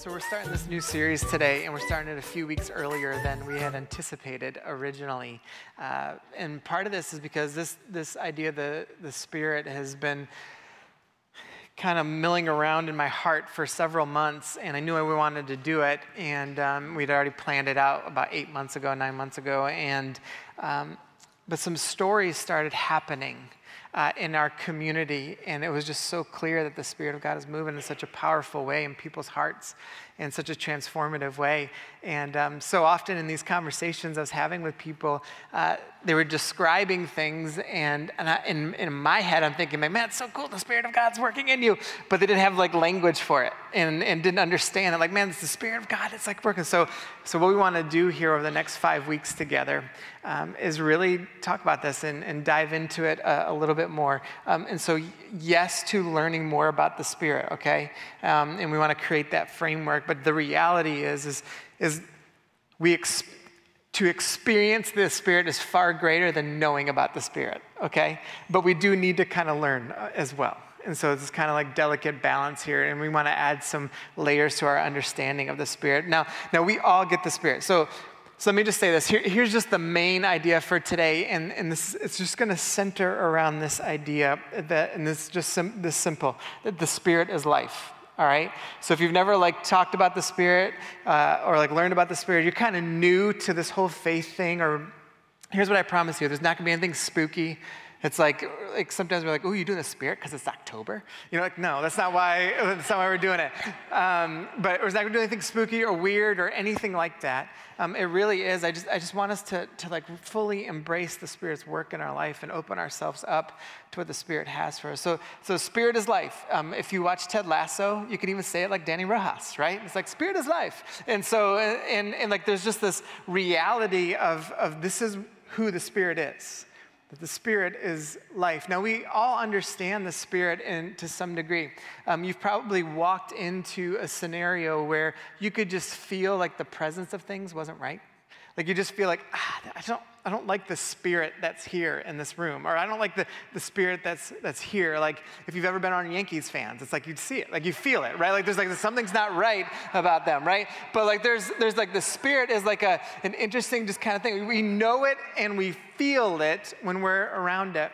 So, we're starting this new series today, and we're starting it a few weeks earlier than we had anticipated originally. Uh, and part of this is because this, this idea the, the Spirit has been kind of milling around in my heart for several months, and I knew I wanted to do it. And um, we'd already planned it out about eight months ago, nine months ago. And um, but some stories started happening uh, in our community. And it was just so clear that the Spirit of God is moving in such a powerful way in people's hearts in such a transformative way. And um, so often in these conversations I was having with people, uh, they were describing things, and, and I, in, in my head, I'm thinking, man, it's so cool, the Spirit of God's working in you. But they didn't have like language for it and, and didn't understand it. Like, man, it's the Spirit of God, it's like working. So, so what we want to do here over the next five weeks together um, is really talk about this and, and dive into it a, a little bit more. Um, and so, yes to learning more about the Spirit, okay? Um, and we want to create that framework. But the reality is, is, is we ex- to experience the Spirit is far greater than knowing about the Spirit, okay? But we do need to kind of learn uh, as well. And so it's kind of like delicate balance here, and we want to add some layers to our understanding of the Spirit. Now, now we all get the Spirit. So, so let me just say this. Here, here's just the main idea for today, and, and this, it's just going to center around this idea that, and this just sim, this simple, that the Spirit is life all right? So if you've never like talked about the spirit uh, or like learned about the spirit you're kind of new to this whole faith thing or here's what i promise you there's not going to be anything spooky it's like, like sometimes we're like, oh, you're doing the spirit because it's October? You know, like, no, that's not why, that's not why we're doing it. Um, but we're not going to do anything spooky or weird or anything like that. Um, it really is. I just, I just want us to, to like fully embrace the Spirit's work in our life and open ourselves up to what the Spirit has for us. So, so Spirit is life. Um, if you watch Ted Lasso, you can even say it like Dani Rojas, right? It's like Spirit is life. And so, and, and like there's just this reality of, of this is who the Spirit is that the Spirit is life. Now, we all understand the Spirit in, to some degree. Um, you've probably walked into a scenario where you could just feel like the presence of things wasn't right. Like you just feel like, ah, I don't, I don't like the spirit that's here in this room, or I don't like the, the spirit that's, that's here. Like if you've ever been on Yankees fans, it's like you'd see it, like you feel it, right? Like there's like something's not right about them, right? But like there's, there's like the spirit is like a, an interesting just kind of thing. We know it and we feel it when we're around it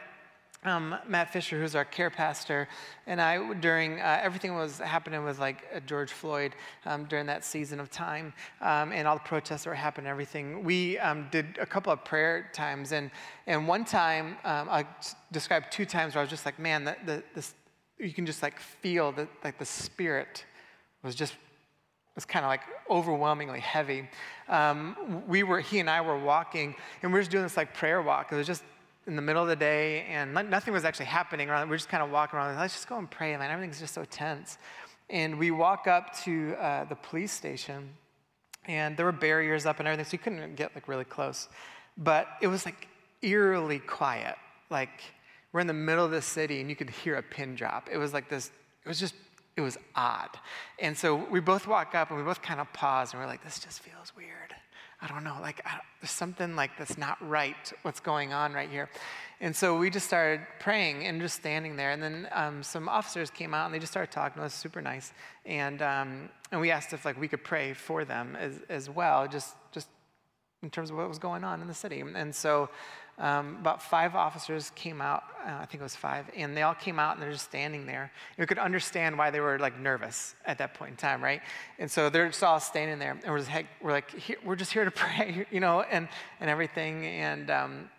um, Matt Fisher, who's our care pastor, and I, during uh, everything was happening with like uh, George Floyd um, during that season of time, um, and all the protests that were happening, everything, we um, did a couple of prayer times, and and one time um, I described two times where I was just like, man, the, the, this, you can just like feel that like the spirit was just was kind of like overwhelmingly heavy. Um, we were, he and I were walking, and we were just doing this like prayer walk. It was just in the middle of the day, and nothing was actually happening around. We are just kind of walking around. Let's just go and pray, man. Everything's just so tense. And we walk up to uh, the police station, and there were barriers up and everything, so you couldn't get like really close. But it was like eerily quiet. Like we're in the middle of the city, and you could hear a pin drop. It was like this. It was just. It was odd. And so we both walk up, and we both kind of pause, and we're like, "This just feels weird." I don't know, like don't, there's something like that's not right, what's going on right here. And so we just started praying and just standing there. And then um, some officers came out and they just started talking. It was super nice. And, um, and we asked if like we could pray for them as, as well, just, just in terms of what was going on in the city. And so um, about five officers came out, uh, I think it was five, and they all came out and they're just standing there. You could understand why they were like nervous at that point in time, right? And so they're just all standing there, and we're just, we're like, we're just here to pray, you know, and, and everything. And, um,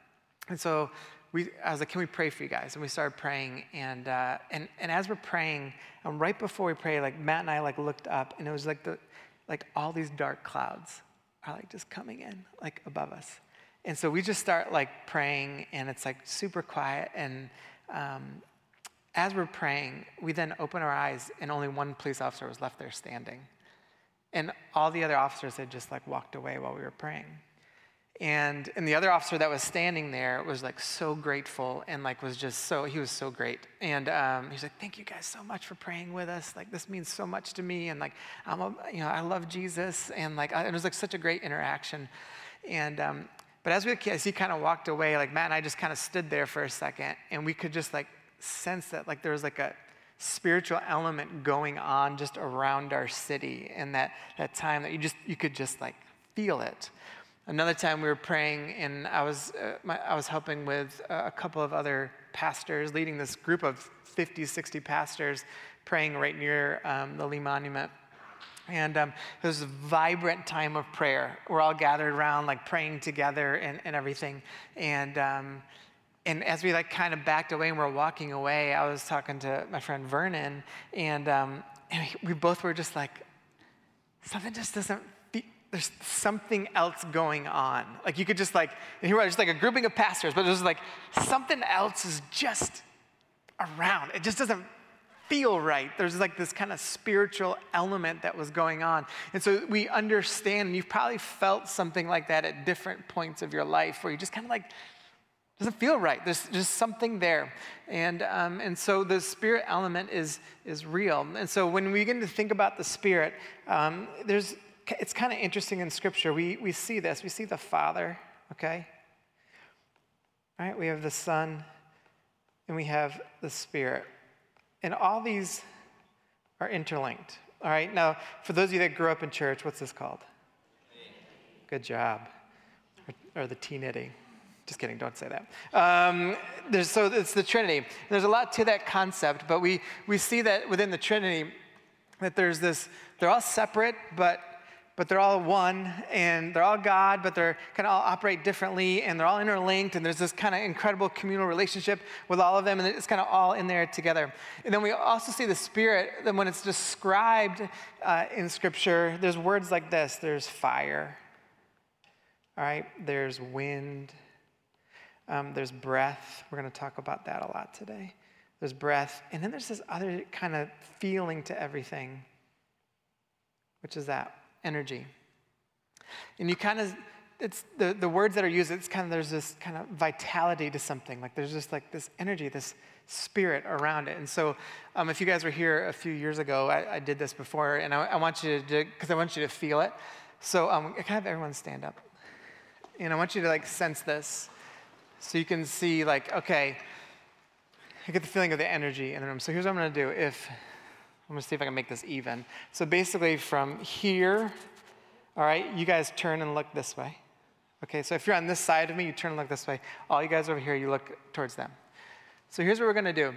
and so we, I was like, can we pray for you guys? And we started praying. And, uh, and, and as we're praying, um, right before we pray, like Matt and I like looked up, and it was like the, like all these dark clouds are like just coming in, like above us. And so we just start like praying, and it's like super quiet. And um, as we're praying, we then open our eyes, and only one police officer was left there standing. And all the other officers had just like walked away while we were praying. And, and the other officer that was standing there was like so grateful and like was just so, he was so great. And um, he's like, thank you guys so much for praying with us. Like this means so much to me. And like, I'm a, you know, I love Jesus. And like, I, it was like such a great interaction. And um, but as, we, as he kind of walked away, like Matt and I just kind of stood there for a second, and we could just like sense that like there was like a spiritual element going on just around our city and that, that time that you just you could just like feel it. Another time we were praying and i was uh, my, i was helping with a couple of other pastors leading this group of 50 60 pastors praying right near um, the lee monument and um, it was a vibrant time of prayer. We're all gathered around, like praying together and, and everything. And, um, and as we like kind of backed away and we're walking away, I was talking to my friend Vernon, and, um, and we both were just like, something just doesn't there's something else going on. Like you could just like, and here was just like a grouping of pastors, but it was like something else is just around. It just doesn't feel right. There's like this kind of spiritual element that was going on. And so we understand, and you've probably felt something like that at different points of your life where you just kind of like, doesn't feel right. There's just something there. And, um, and so the spirit element is, is real. And so when we begin to think about the spirit, um, there's, it's kind of interesting in scripture. We, we see this. We see the Father, okay? All right, we have the Son, and we have the Spirit. And all these are interlinked. All right, now, for those of you that grew up in church, what's this called? Good job. Or, or the Trinity. Just kidding, don't say that. Um, so it's the Trinity. There's a lot to that concept, but we, we see that within the Trinity, that there's this, they're all separate, but but they're all one and they're all God, but they're kind of all operate differently and they're all interlinked and there's this kind of incredible communal relationship with all of them and it's kind of all in there together. And then we also see the Spirit, then when it's described uh, in Scripture, there's words like this there's fire, all right, there's wind, um, there's breath. We're going to talk about that a lot today. There's breath, and then there's this other kind of feeling to everything, which is that energy. And you kind of, it's the, the words that are used, it's kind of, there's this kind of vitality to something. Like there's just like this energy, this spirit around it. And so um, if you guys were here a few years ago, I, I did this before, and I, I want you to, because I want you to feel it. So um, I can have everyone stand up. And I want you to like sense this. So you can see like, okay, I get the feeling of the energy in the room. So here's what I'm going to do. If I'm gonna see if I can make this even. So basically, from here, all right, you guys turn and look this way. Okay, so if you're on this side of me, you turn and look this way. All you guys over here, you look towards them. So here's what we're gonna do.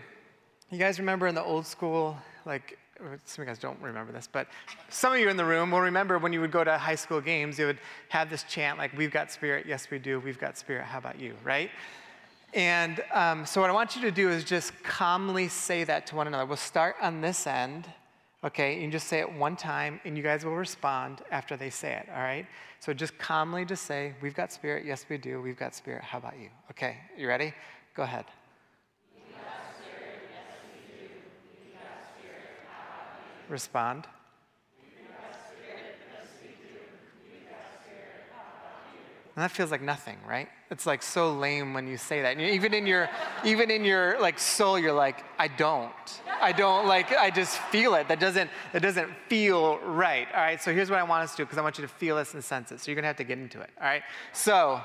You guys remember in the old school, like, some of you guys don't remember this, but some of you in the room will remember when you would go to high school games, you would have this chant like, We've got spirit, yes, we do, we've got spirit, how about you, right? And um, so, what I want you to do is just calmly say that to one another. We'll start on this end, okay? And just say it one time, and you guys will respond after they say it, all right? So, just calmly just say, We've got spirit. Yes, we do. We've got spirit. How about you? Okay, you ready? Go ahead. Respond. And that feels like nothing, right? It's like so lame when you say that. And even in your, even in your like soul, you're like, I don't. I don't like. I just feel it. That doesn't. That doesn't feel right. All right. So here's what I want us to do because I want you to feel this and sense it. So you're gonna have to get into it. All right. So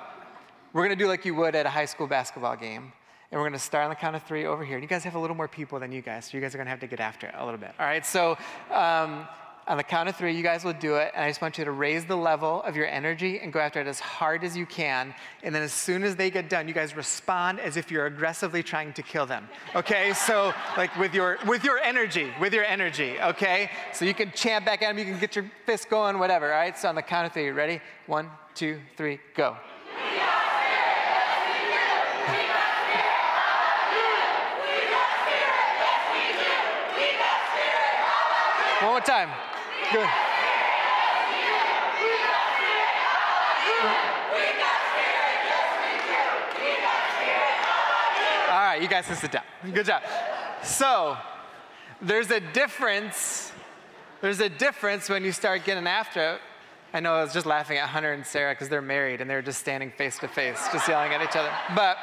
we're gonna do like you would at a high school basketball game. And we're to start on the count of three over here. And you guys have a little more people than you guys, so you guys are to have to get after it a little bit. All right, so um, on the count of three, you guys will do it. And I just want you to raise the level of your energy and go after it as hard as you can. And then as soon as they get done, you guys respond as if you're aggressively trying to kill them. Okay? so like with your with your energy, with your energy, okay? So you can chant back at them, you can get your fist going, whatever. All right? So on the count of three, ready? One, two, three, go. One more time. Good. All right, you guys can sit down. Good job. So, there's a difference. There's a difference when you start getting after it. I know I was just laughing at Hunter and Sarah because they're married and they're just standing face to face, just yelling at each other. But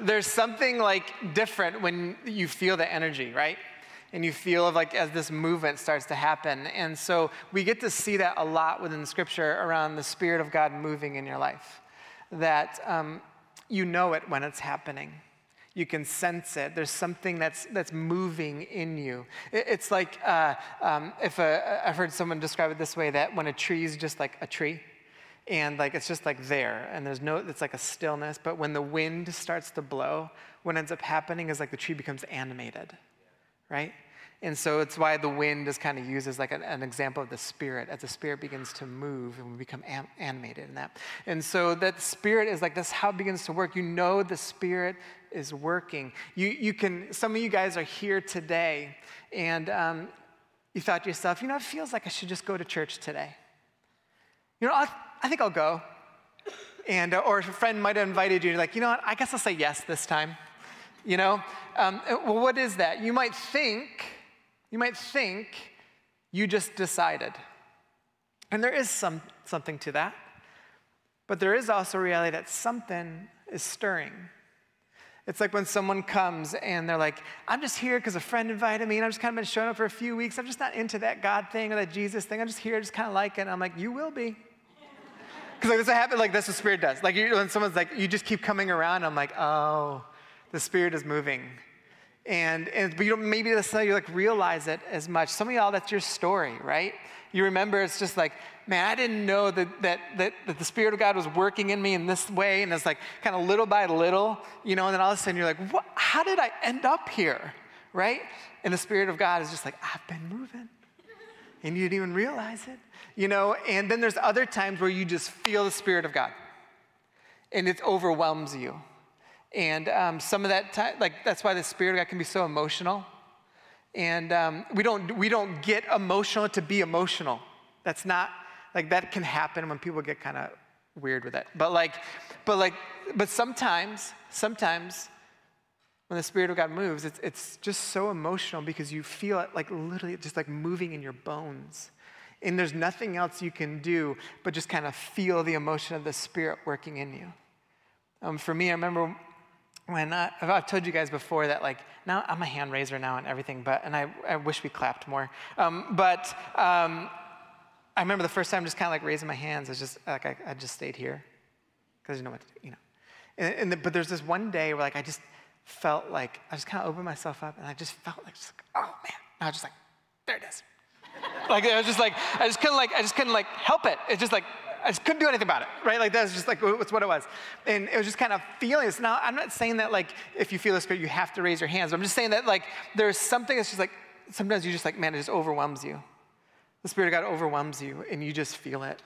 there's something like different when you feel the energy, right? And you feel of like as this movement starts to happen. And so we get to see that a lot within Scripture around the Spirit of God moving in your life. That um, you know it when it's happening. You can sense it. There's something that's, that's moving in you. It, it's like uh, um, if a, I've heard someone describe it this way that when a tree is just like a tree, and like it's just like there and there's no it's like a stillness but when the wind starts to blow what ends up happening is like the tree becomes animated right? And so it's why the wind is kind of used as like an, an, example of the spirit as the spirit begins to move and we become am- animated in that. And so that spirit is like that's how it begins to work. You know the spirit is working. You, you can some of you guys are here today and um, you thought to yourself you know it feels like i should just go to church today. You know i, I think i'll go. And uh, or a friend might have invited you like you know what? I guess i'll say yes this time you know um, well what is that you might think you might think you just decided. And there is some, something to that. But there is also reality that something is stirring. It's like when someone comes and they're like, I'm just here because a friend invited me and I've just kind of been showing up for a few weeks. I'm just not into that God thing or that Jesus thing. I'm just here, just kind of like it. And I'm like, you will be. Because like, this happens, like that's what Spirit does. Like when someone's like, you just keep coming around, I'm like, oh, the Spirit is moving. And, and but you don't maybe that's not you like realize it as much. Some of y'all, that's your story, right? You remember it's just like, man, I didn't know that, that, that, that the Spirit of God was working in me in this way. And it's like kind of little by little, you know, and then all of a sudden you're like, what, how did I end up here? Right? And the Spirit of God is just like, I've been moving. And you didn't even realize it, you know? And then there's other times where you just feel the Spirit of God and it overwhelms you. And um, some of that time, like that's why the Spirit of God can be so emotional. And um, we, don't, we don't get emotional to be emotional. That's not, like that can happen when people get kind of weird with it. But like, but like, but sometimes, sometimes when the Spirit of God moves, it's, it's just so emotional because you feel it like literally just like moving in your bones. And there's nothing else you can do but just kind of feel the emotion of the Spirit working in you. Um, for me, I remember when I, I've told you guys before that like now I'm a hand raiser now and everything, but and I, I wish we clapped more. Um, but um, I remember the first time just kind of like raising my hands. It's just like I, I just stayed here because you know what to do, you know. And, and the, but there's this one day where like I just felt like I just kind of opened myself up and I just felt like, just like oh man, and I was just like there it is. like I was just like I just couldn't like I just couldn't like help it. It's just like I just couldn't do anything about it, right? Like that's just like what's what it was. And it was just kind of feeling this. Now, I'm not saying that like if you feel the spirit, you have to raise your hands. I'm just saying that like there's something that's just like sometimes you just like, man, it just overwhelms you. The Spirit of God overwhelms you and you just feel it.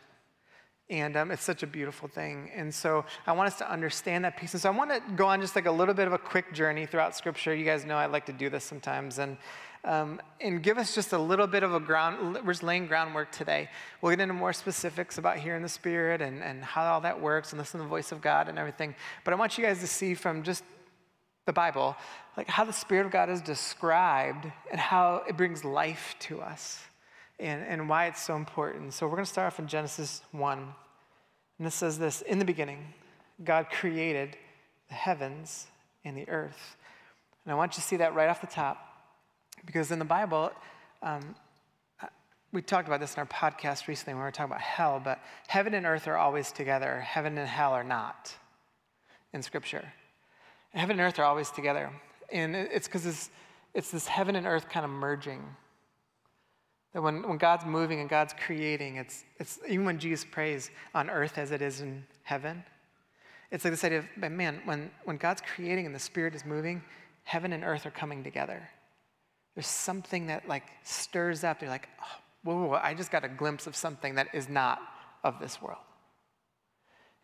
And um, it's such a beautiful thing. And so I want us to understand that piece. And so I want to go on just like a little bit of a quick journey throughout Scripture. You guys know I like to do this sometimes. And um, and give us just a little bit of a ground. We're just laying groundwork today. We'll get into more specifics about hearing the Spirit and, and how all that works and listen to the voice of God and everything. But I want you guys to see from just the Bible, like how the Spirit of God is described and how it brings life to us and, and why it's so important. So we're going to start off in Genesis 1. And this says this In the beginning, God created the heavens and the earth. And I want you to see that right off the top. Because in the Bible, um, uh, we talked about this in our podcast recently when we were talking about hell, but heaven and earth are always together. Heaven and hell are not in Scripture. Heaven and earth are always together. And it's because it's, it's this heaven and earth kind of merging. That when, when God's moving and God's creating, it's, it's even when Jesus prays on earth as it is in heaven, it's like this idea of, man, when, when God's creating and the Spirit is moving, heaven and earth are coming together. There's something that like stirs up. You're like, oh, whoa, whoa, whoa, I just got a glimpse of something that is not of this world.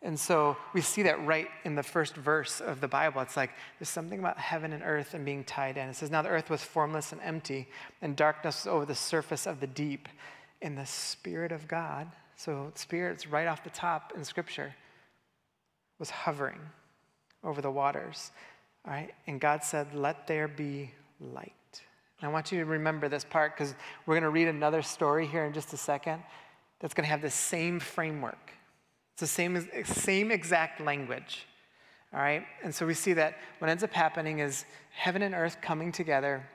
And so we see that right in the first verse of the Bible. It's like there's something about heaven and earth and being tied in. It says, Now the earth was formless and empty, and darkness was over the surface of the deep. And the Spirit of God, so Spirit's right off the top in Scripture, was hovering over the waters. All right? And God said, Let there be light. And I want you to remember this part because we're going to read another story here in just a second that's going to have the same framework. It's the same, same exact language. All right? And so we see that what ends up happening is heaven and earth coming together.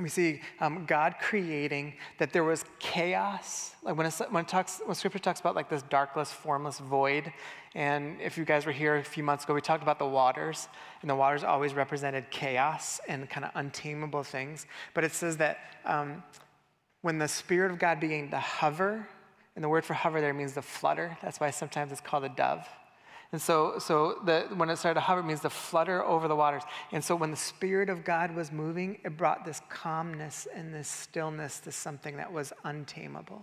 We see um, God creating that there was chaos. Like when it, when it talks, when Scripture talks about like this darkless, formless void, and if you guys were here a few months ago, we talked about the waters, and the waters always represented chaos and kind of untamable things. But it says that um, when the Spirit of God began to hover, and the word for hover there means to flutter. That's why sometimes it's called a dove. And so, so the, when it started to hover, it means to flutter over the waters. And so when the Spirit of God was moving, it brought this calmness and this stillness to something that was untamable.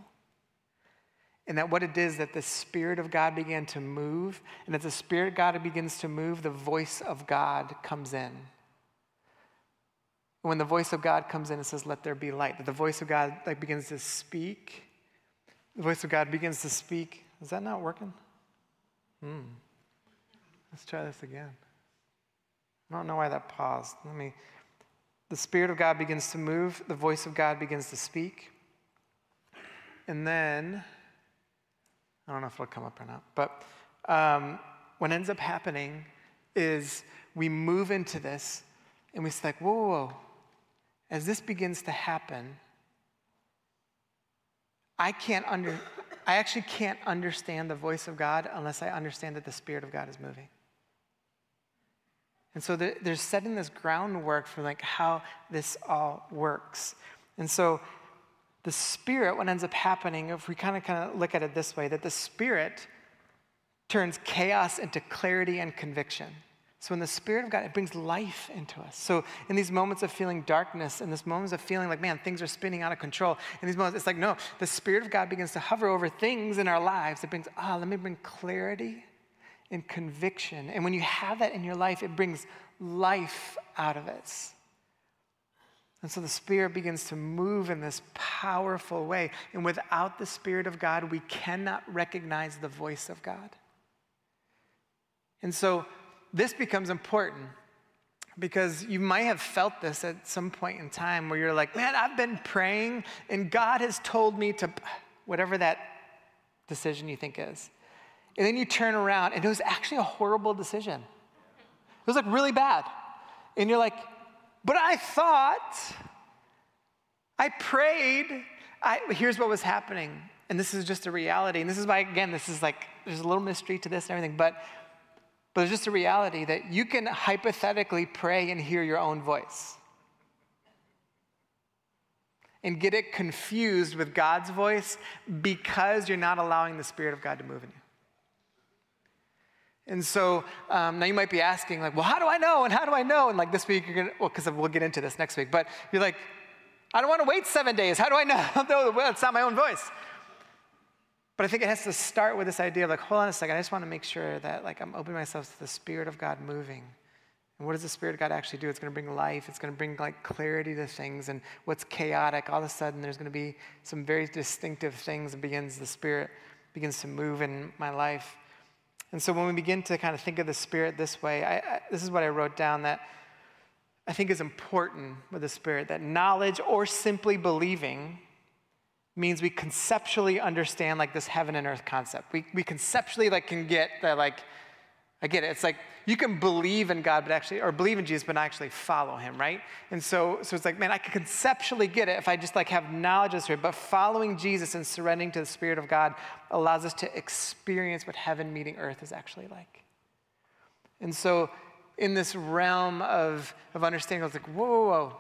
And that what it is that the Spirit of God began to move, and as the Spirit of God begins to move, the voice of God comes in. When the voice of God comes in, it says, Let there be light. That the voice of God like begins to speak. The voice of God begins to speak. Is that not working? Hmm. Let's try this again. I don't know why that paused. Let me. The Spirit of God begins to move, the voice of God begins to speak. And then, I don't know if it'll come up or not, but um, what ends up happening is we move into this and we say, like, whoa, whoa, whoa. As this begins to happen, I can't under, I actually can't understand the voice of God unless I understand that the Spirit of God is moving. And so they're setting this groundwork for like how this all works. And so the spirit, what ends up happening, if we kind of kind of look at it this way, that the spirit turns chaos into clarity and conviction. So in the Spirit of God, it brings life into us. So in these moments of feeling darkness, in these moments of feeling like, man, things are spinning out of control, in these moments, it's like, no, the Spirit of God begins to hover over things in our lives. It brings, ah, oh, let me bring clarity and conviction. And when you have that in your life, it brings life out of it. And so the Spirit begins to move in this powerful way. And without the Spirit of God, we cannot recognize the voice of God. And so this becomes important because you might have felt this at some point in time where you're like, man, I've been praying and God has told me to, whatever that decision you think is. And then you turn around, and it was actually a horrible decision. It was like really bad. And you're like, but I thought, I prayed. I, here's what was happening. And this is just a reality. And this is why, again, this is like, there's a little mystery to this and everything. But, but it's just a reality that you can hypothetically pray and hear your own voice and get it confused with God's voice because you're not allowing the Spirit of God to move in you. And so um, now you might be asking, like, well, how do I know? And how do I know? And like this week, you're gonna, well, because we'll get into this next week, but you're like, I don't want to wait seven days. How do I know? no, it's not my own voice. But I think it has to start with this idea of like, hold on a second. I just want to make sure that like I'm opening myself to the Spirit of God moving. And what does the Spirit of God actually do? It's going to bring life. It's going to bring like clarity to things. And what's chaotic, all of a sudden, there's going to be some very distinctive things And begins the Spirit begins to move in my life. And so when we begin to kind of think of the Spirit this way, I, I, this is what I wrote down that I think is important with the Spirit that knowledge or simply believing means we conceptually understand like this heaven and earth concept. We, we conceptually like can get that like I get it. It's like you can believe in God, but actually, or believe in Jesus, but not actually follow him, right? And so, so it's like, man, I can conceptually get it if I just like have knowledge of the Spirit, but following Jesus and surrendering to the Spirit of God allows us to experience what heaven meeting earth is actually like. And so, in this realm of, of understanding, it's like, whoa, whoa, whoa.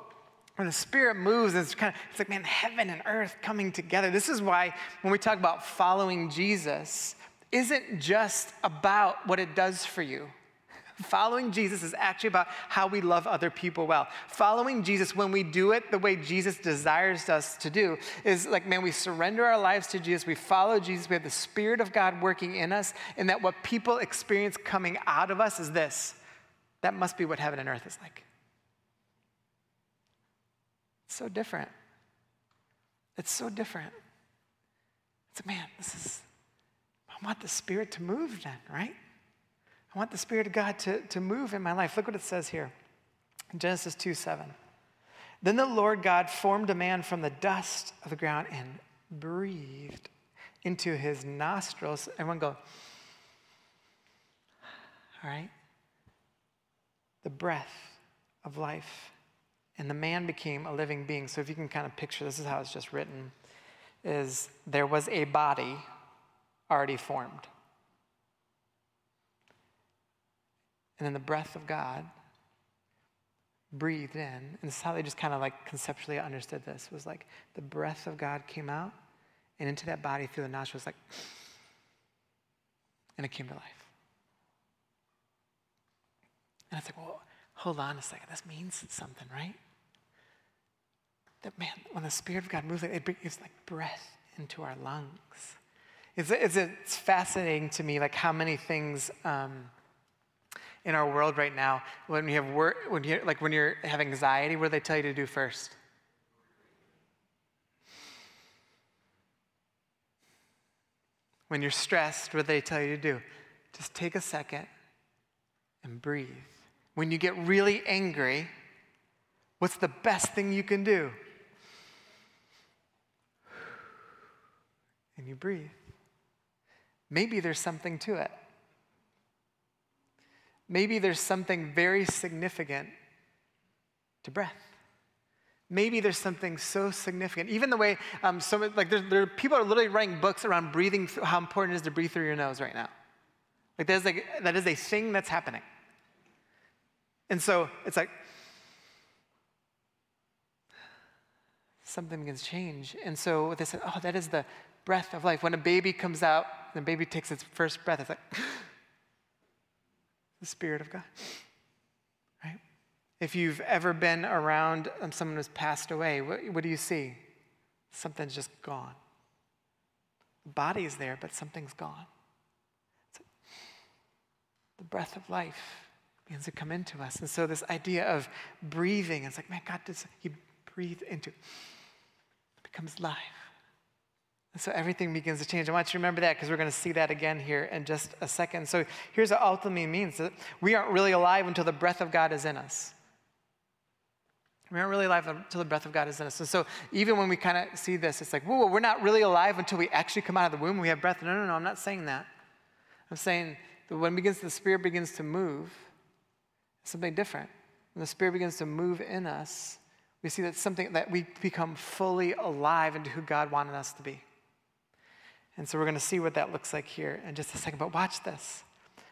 When the Spirit moves, it's kind of, it's like, man, heaven and earth coming together. This is why when we talk about following Jesus, isn't just about what it does for you. Following Jesus is actually about how we love other people well. Following Jesus, when we do it the way Jesus desires us to do, is like, man, we surrender our lives to Jesus, we follow Jesus, we have the Spirit of God working in us, and that what people experience coming out of us is this. That must be what heaven and earth is like. It's so different. It's so different. It's, a man, this is I want the Spirit to move then, right? I want the Spirit of God to, to move in my life. Look what it says here Genesis 2 7. Then the Lord God formed a man from the dust of the ground and breathed into his nostrils. Everyone go, all right? The breath of life and the man became a living being. So if you can kind of picture, this is how it's just written, is there was a body already formed. And then the breath of God breathed in. And this is how they just kind of like conceptually understood this was like the breath of God came out and into that body through the nostrils, like, and it came to life. And it's like, well, hold on a second. This means something, right? That man, when the Spirit of God moves, it brings like breath into our lungs. It's, it's, it's fascinating to me, like how many things um, in our world right now, when you have work, when you like when you have anxiety, what do they tell you to do first? When you're stressed, what do they tell you to do? Just take a second and breathe. When you get really angry, what's the best thing you can do? And you breathe. Maybe there's something to it. Maybe there's something very significant to breath. Maybe there's something so significant. Even the way, um, so like there, there, people are literally writing books around breathing, how important it is to breathe through your nose right now. Like that is, like, that is a thing that's happening. And so it's like, something begins to change. And so they said, oh, that is the breath of life. When a baby comes out, the baby takes its first breath, it's like, the Spirit of God. Right? If you've ever been around um, someone who's passed away, what, what do you see? Something's just gone. The body is there, but something's gone. So the breath of life begins to come into us. And so this idea of breathing, it's like, man, God does, He breathed into it becomes life. So everything begins to change. I want you to remember that because we're going to see that again here in just a second. So here's what ultimately means that we aren't really alive until the breath of God is in us. We aren't really alive until the breath of God is in us. And so even when we kind of see this, it's like, whoa, we're not really alive until we actually come out of the womb we have breath. No, no, no, I'm not saying that. I'm saying that when begins, the Spirit begins to move, something different. When the Spirit begins to move in us, we see that something that we become fully alive into who God wanted us to be. And so we're going to see what that looks like here in just a second. But watch this.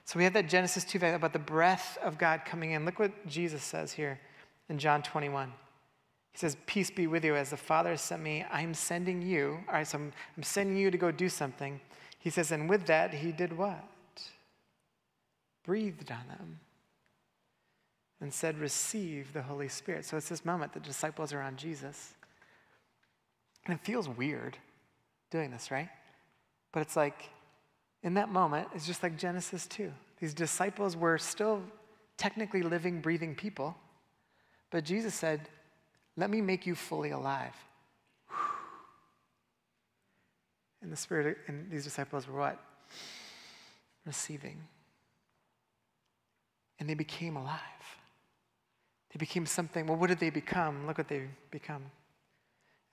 So we have that Genesis 2 about the breath of God coming in. Look what Jesus says here in John 21. He says, Peace be with you. As the Father sent me, I'm sending you. All right, so I'm, I'm sending you to go do something. He says, and with that, he did what? Breathed on them and said, Receive the Holy Spirit. So it's this moment the disciples are on Jesus. And it feels weird doing this, right? But it's like, in that moment, it's just like Genesis 2. These disciples were still technically living, breathing people. But Jesus said, Let me make you fully alive. And the Spirit and these disciples were what? Receiving. And they became alive. They became something. Well, what did they become? Look what they become.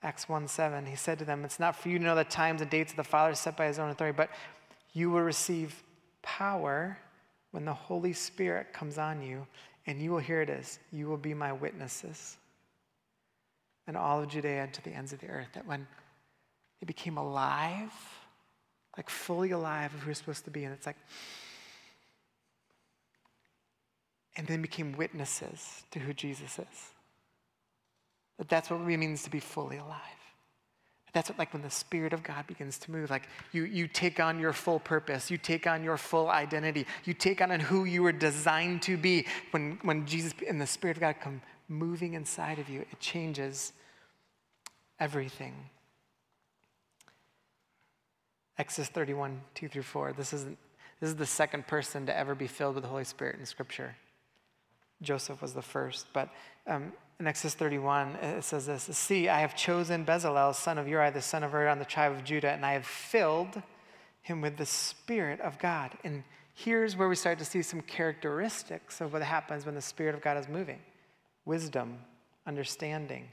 Acts 1 7, he said to them, It's not for you to know the times and dates of the Father set by his own authority, but you will receive power when the Holy Spirit comes on you, and you will hear it as, you will be my witnesses and all of Judea and to the ends of the earth. That when they became alive, like fully alive of who we're supposed to be, and it's like, and then became witnesses to who Jesus is. That that's what it means to be fully alive. That's what, like when the Spirit of God begins to move, like you, you take on your full purpose, you take on your full identity, you take on who you were designed to be. When, when Jesus and the Spirit of God come moving inside of you, it changes everything. Exodus 31, 2 through 4. This is, this is the second person to ever be filled with the Holy Spirit in Scripture. Joseph was the first, but um, in Exodus 31, it says this See, I have chosen Bezalel, son of Uri, the son of Uri, on the tribe of Judah, and I have filled him with the Spirit of God. And here's where we start to see some characteristics of what happens when the Spirit of God is moving wisdom, understanding,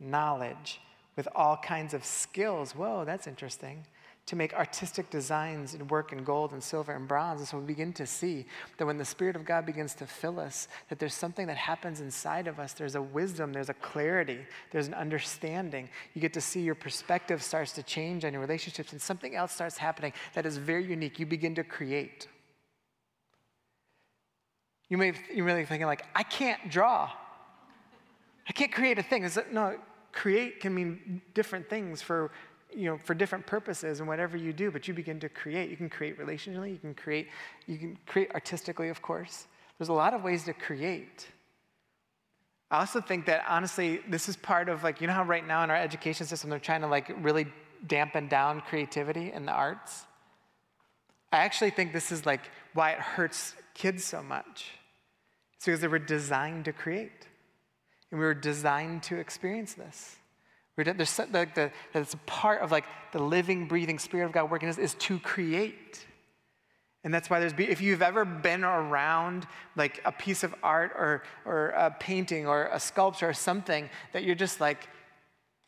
knowledge, with all kinds of skills. Whoa, that's interesting. To make artistic designs and work in gold and silver and bronze. And so we begin to see that when the Spirit of God begins to fill us, that there's something that happens inside of us. There's a wisdom, there's a clarity, there's an understanding. You get to see your perspective starts to change on your relationships, and something else starts happening that is very unique. You begin to create. You may you may be thinking like, I can't draw. I can't create a thing. Is it, no, create can mean different things for you know, for different purposes and whatever you do, but you begin to create. You can create relationally, you can create, you can create artistically, of course. There's a lot of ways to create. I also think that honestly, this is part of like, you know how right now in our education system they're trying to like really dampen down creativity in the arts? I actually think this is like why it hurts kids so much. It's because they were designed to create. And we were designed to experience this. There's the, it's a part of like the living, breathing Spirit of God working is, is to create. And that's why there's, if you've ever been around like a piece of art or, or a painting or a sculpture or something that you're just like,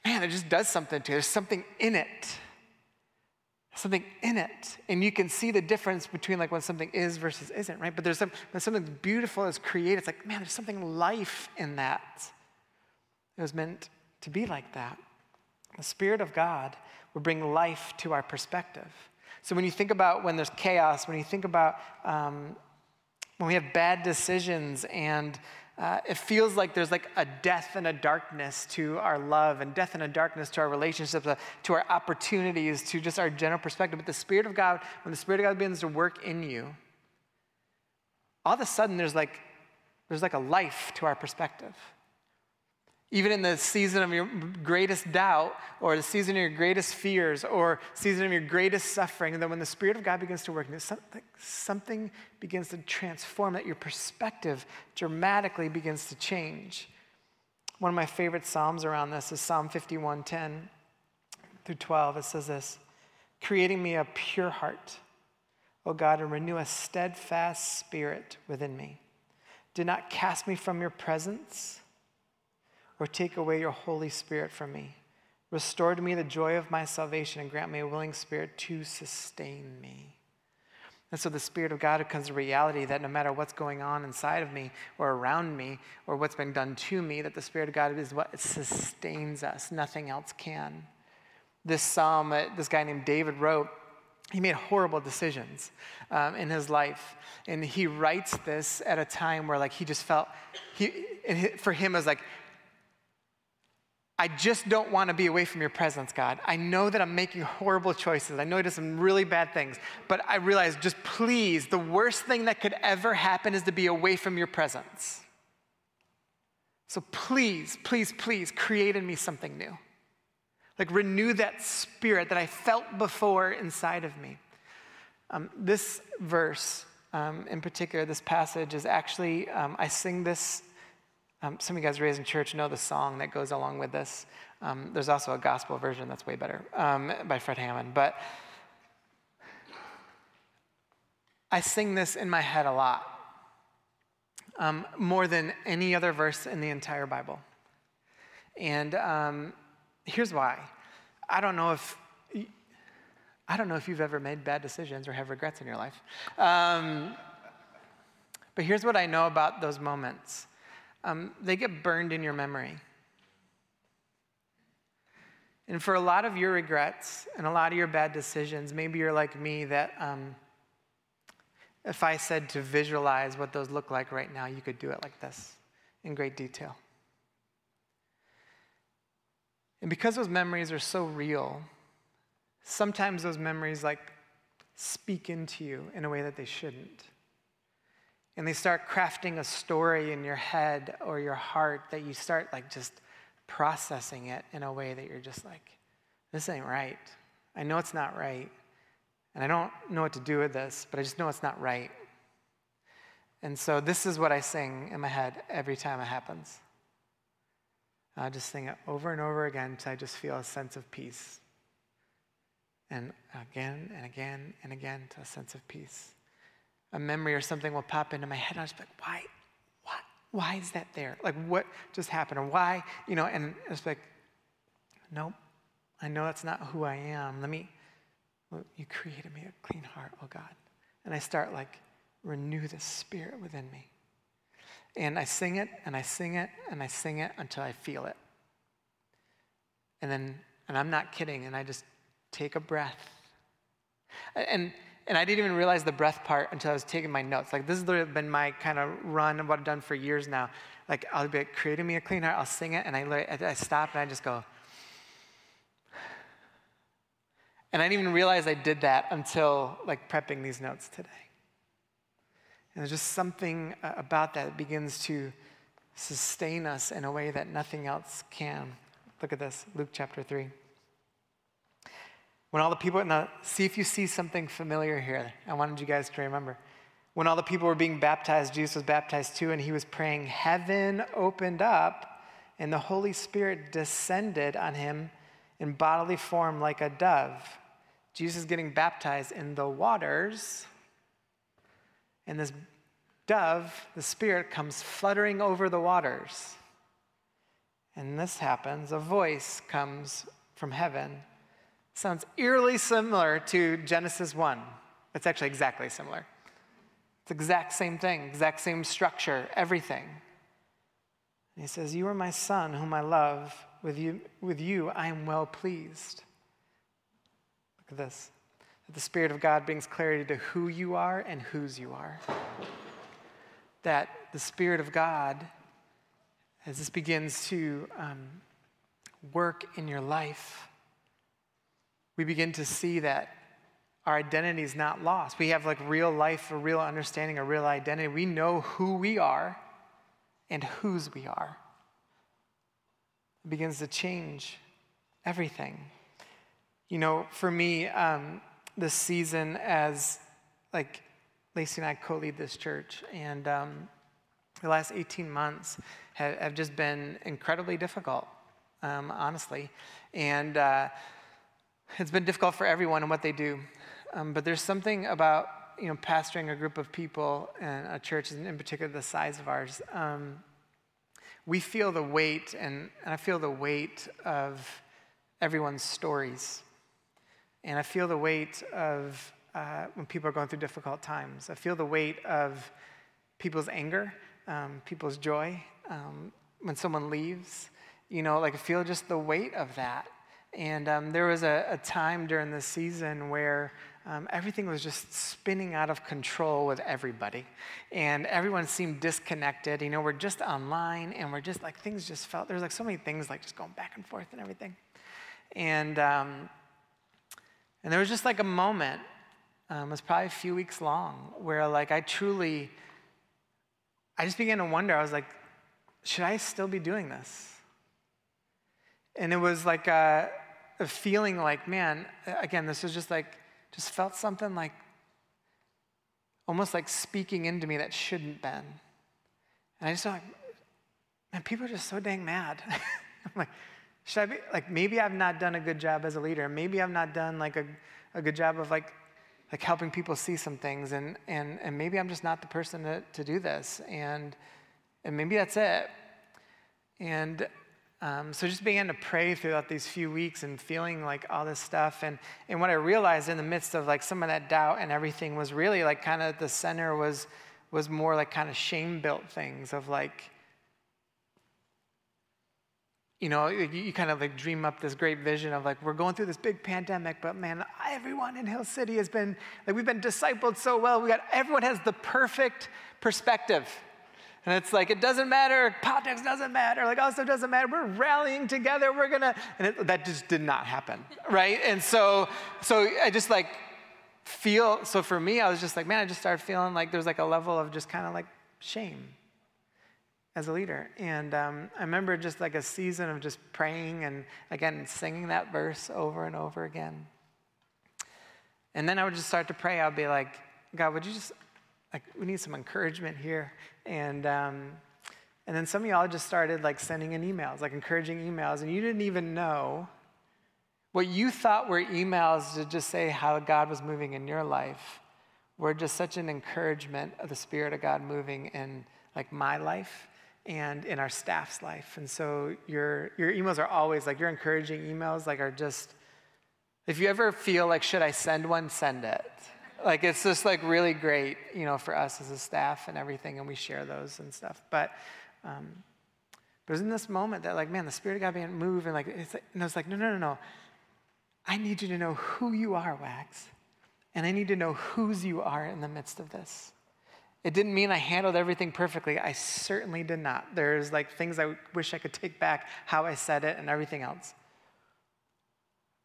man, it just does something to you. There's something in it. Something in it. And you can see the difference between like when something is versus isn't, right? But there's some, something beautiful is created, it's like, man, there's something life in that. It was meant to be like that. The Spirit of God will bring life to our perspective. So when you think about when there's chaos, when you think about um, when we have bad decisions and uh, it feels like there's like a death and a darkness to our love and death and a darkness to our relationships, uh, to our opportunities, to just our general perspective. But the Spirit of God, when the Spirit of God begins to work in you, all of a sudden there's like there's like a life to our perspective. Even in the season of your greatest doubt, or the season of your greatest fears, or season of your greatest suffering, then when the Spirit of God begins to work, something, something begins to transform, that your perspective dramatically begins to change. One of my favorite Psalms around this is Psalm 51 10 through 12. It says this Creating me a pure heart, O God, and renew a steadfast spirit within me. Do not cast me from your presence or take away your Holy Spirit from me. Restore to me the joy of my salvation and grant me a willing spirit to sustain me. And so the Spirit of God becomes a reality that no matter what's going on inside of me or around me or what's been done to me, that the Spirit of God is what sustains us. Nothing else can. This psalm, this guy named David wrote, he made horrible decisions um, in his life. And he writes this at a time where like he just felt, he, for him, it was like, I just don't want to be away from your presence, God. I know that I'm making horrible choices. I know I did some really bad things, but I realize just please, the worst thing that could ever happen is to be away from your presence. So please, please, please create in me something new. Like renew that spirit that I felt before inside of me. Um, this verse um, in particular, this passage is actually, um, I sing this um, some of you guys raised in church know the song that goes along with this. Um, there's also a gospel version that's way better um, by Fred Hammond. But I sing this in my head a lot, um, more than any other verse in the entire Bible. And um, here's why. I don't know if I don't know if you've ever made bad decisions or have regrets in your life. Um, but here's what I know about those moments um, they get burned in your memory. And for a lot of your regrets and a lot of your bad decisions, maybe you're like me that um, if I said to visualize what those look like right now, you could do it like this in great detail. And because those memories are so real, sometimes those memories like speak into you in a way that they shouldn't and they start crafting a story in your head or your heart that you start like just processing it in a way that you're just like, this ain't right. I know it's not right. And I don't know what to do with this, but I just know it's not right. And so this is what I sing in my head every time it happens. I just sing it over and over again until I just feel a sense of peace. And again and again and again to a sense of peace a memory or something will pop into my head. And I was like, why, why, why is that there? Like, what just happened? Or why, you know, and it's like, nope, I know that's not who I am. Let me, you created me a clean heart, oh God. And I start like, renew the spirit within me. And I sing it and I sing it and I sing it until I feel it. And then, and I'm not kidding, and I just take a breath. And and I didn't even realize the breath part until I was taking my notes. Like this has been my kind of run of what I've done for years now. Like I'll be like, creating me a clean heart. I'll sing it, and I, I stop and I just go. And I didn't even realize I did that until like prepping these notes today. And there's just something uh, about that that begins to sustain us in a way that nothing else can. Look at this, Luke chapter 3. When all the people, now see if you see something familiar here. I wanted you guys to remember. When all the people were being baptized, Jesus was baptized too, and he was praying. Heaven opened up, and the Holy Spirit descended on him in bodily form like a dove. Jesus is getting baptized in the waters, and this dove, the Spirit, comes fluttering over the waters. And this happens, a voice comes from heaven Sounds eerily similar to Genesis 1. It's actually exactly similar. It's exact same thing, exact same structure, everything. And he says, You are my son, whom I love. With you, with you I am well pleased. Look at this. That the Spirit of God brings clarity to who you are and whose you are. That the Spirit of God, as this begins to um, work in your life, we begin to see that our identity is not lost. We have like real life, a real understanding, a real identity. We know who we are and whose we are. It begins to change everything. You know, for me, um, this season as like Lacey and I co-lead this church, and um, the last 18 months have, have, just been incredibly difficult, um, honestly. And uh, it's been difficult for everyone and what they do. Um, but there's something about you know pastoring a group of people and a church, and in particular the size of ours. Um, we feel the weight, and, and I feel the weight of everyone's stories. And I feel the weight of uh, when people are going through difficult times. I feel the weight of people's anger, um, people's joy, um, when someone leaves. You know, like I feel just the weight of that. And um, there was a, a, time during the season where um, everything was just spinning out of control with everybody. And everyone seemed disconnected. You know, we're just online and we're just like, things just felt, there's like so many things like just going back and forth and everything. And, um, and there was just like a moment, um, it was probably a few weeks long, where like I truly, I just began to wonder, I was like, should I still be doing this? And it was like a, a feeling like, man, again, this was just like, just felt something like, almost like speaking into me that shouldn't been. And I just thought, man, people are just so dang mad. I'm like, should I be, like, maybe I've not done a good job as a leader. Maybe I've not done like a, a good job of like, like helping people see some things. And, and, and maybe I'm just not the person to, to do this. And, and maybe that's it. And um, so just began to pray throughout these few weeks and feeling like all this stuff. And, and what I realized in the midst of like some of that doubt and everything was really like kind of the center was, was more like kind of shame built things of like, you know, you, you, kind of like dream up this great vision of like, we're going through this big pandemic, but man, everyone in Hill City has been, like, we've been discipled so well. We got, everyone has the perfect perspective. And it's like, it doesn't matter, politics doesn't matter, like stuff doesn't matter. We're rallying together, we're gonna, and it, that just did not happen, right? And so, so I just like feel, so for me, I was just like, man, I just started feeling like there's like a level of just kind of like shame as a leader. And um, I remember just like a season of just praying and again, singing that verse over and over again. And then I would just start to pray. I'd be like, God, would you just like we need some encouragement here. And um, and then some of y'all just started like sending in emails like encouraging emails and you didn't even know what you thought were emails to just say how god was moving in your life were just such an encouragement of the spirit of god moving in like my life and in our staff's life. And so your your emails are always like your encouraging emails like are just If you ever feel like, should I send one, send it. Like it's just like really great, you know, for us as a staff and everything, and we share those and stuff. But um, but it was in this moment that like, man, the Spirit of God began to move, and like, it's like, and I was like, no, no, no, no. I need you to know who you are, Wags, and I need to know whose you are in the midst of this. It didn't mean I handled everything perfectly. I certainly did not. There's like things I wish I could take back, how I said it, and everything else.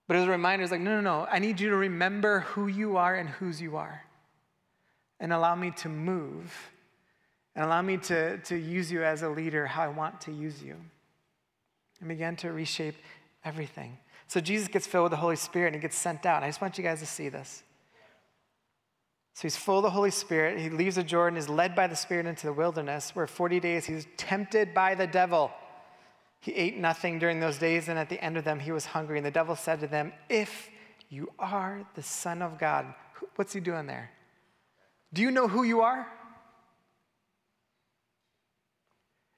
But as a reminder, it's like, no, no, no. I need you to remember who you are and whose you are. And allow me to move and allow me to, to use you as a leader how I want to use you. And began to reshape everything. So Jesus gets filled with the Holy Spirit and he gets sent out. I just want you guys to see this. So he's full of the Holy Spirit. He leaves the Jordan, is led by the Spirit into the wilderness, where 40 days he's tempted by the devil. He ate nothing during those days, and at the end of them, he was hungry. And the devil said to them, If you are the Son of God, what's he doing there? Do you know who you are?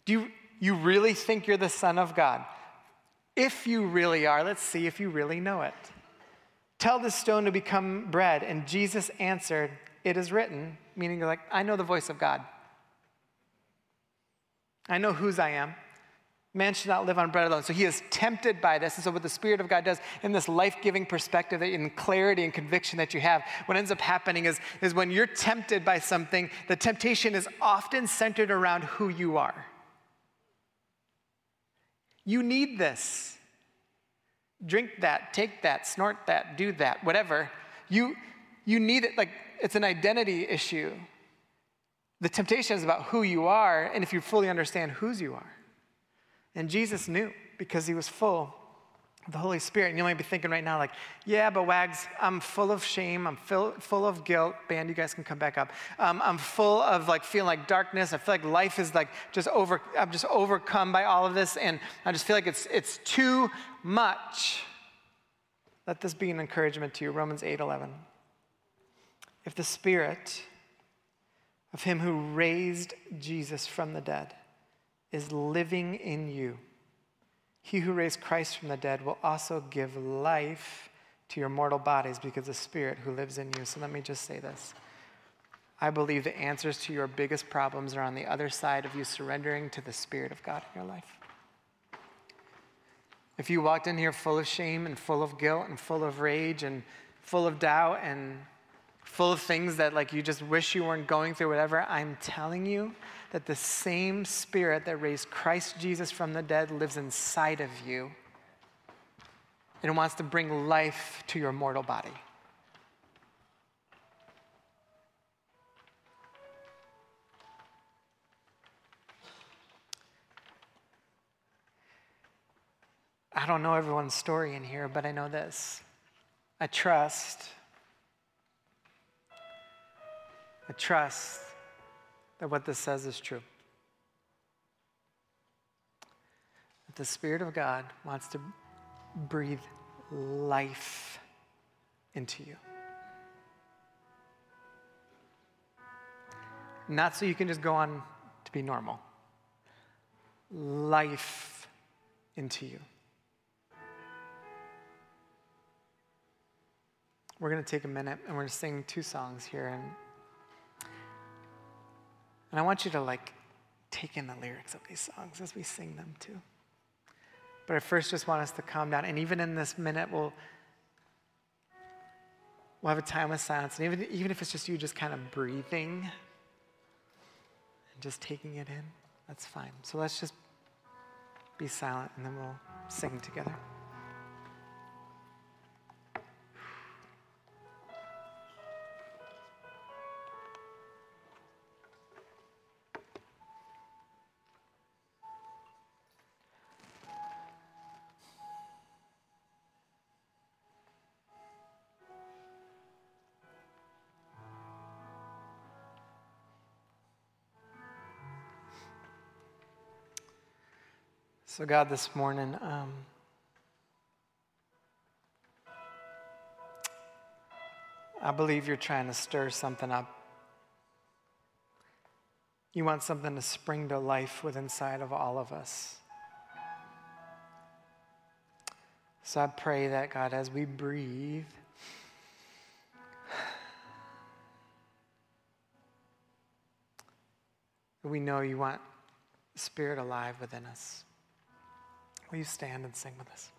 Do you, you really think you're the Son of God? If you really are, let's see if you really know it. Tell this stone to become bread. And Jesus answered, It is written, meaning like, I know the voice of God. I know whose I am. Man should not live on bread alone. So he is tempted by this. And so, what the Spirit of God does in this life giving perspective, in clarity and conviction that you have, what ends up happening is, is when you're tempted by something, the temptation is often centered around who you are. You need this. Drink that, take that, snort that, do that, whatever. You, you need it, like it's an identity issue. The temptation is about who you are, and if you fully understand whose you are. And Jesus knew because he was full of the Holy Spirit. And you might be thinking right now, like, yeah, but Wags, I'm full of shame. I'm full, full of guilt. Band, you guys can come back up. Um, I'm full of like feeling like darkness. I feel like life is like just over, I'm just overcome by all of this. And I just feel like it's, it's too much. Let this be an encouragement to you. Romans 8 11. If the Spirit of Him who raised Jesus from the dead, is living in you. He who raised Christ from the dead will also give life to your mortal bodies because the Spirit who lives in you. So let me just say this. I believe the answers to your biggest problems are on the other side of you surrendering to the Spirit of God in your life. If you walked in here full of shame and full of guilt and full of rage and full of doubt and full of things that like you just wish you weren't going through whatever, I'm telling you that the same spirit that raised Christ Jesus from the dead lives inside of you and wants to bring life to your mortal body. I don't know everyone's story in here, but I know this. I trust. I trust that what this says is true. That the Spirit of God wants to breathe life into you. Not so you can just go on to be normal. Life into you. We're going to take a minute and we're going to sing two songs here. And and I want you to like take in the lyrics of these songs as we sing them too. But I first just want us to calm down. And even in this minute, we'll, we'll have a time of silence. And even, even if it's just you just kind of breathing and just taking it in, that's fine. So let's just be silent and then we'll sing together. So, God, this morning, um, I believe you're trying to stir something up. You want something to spring to life within inside of all of us. So I pray that, God, as we breathe, we know you want Spirit alive within us. Will you stand and sing with us?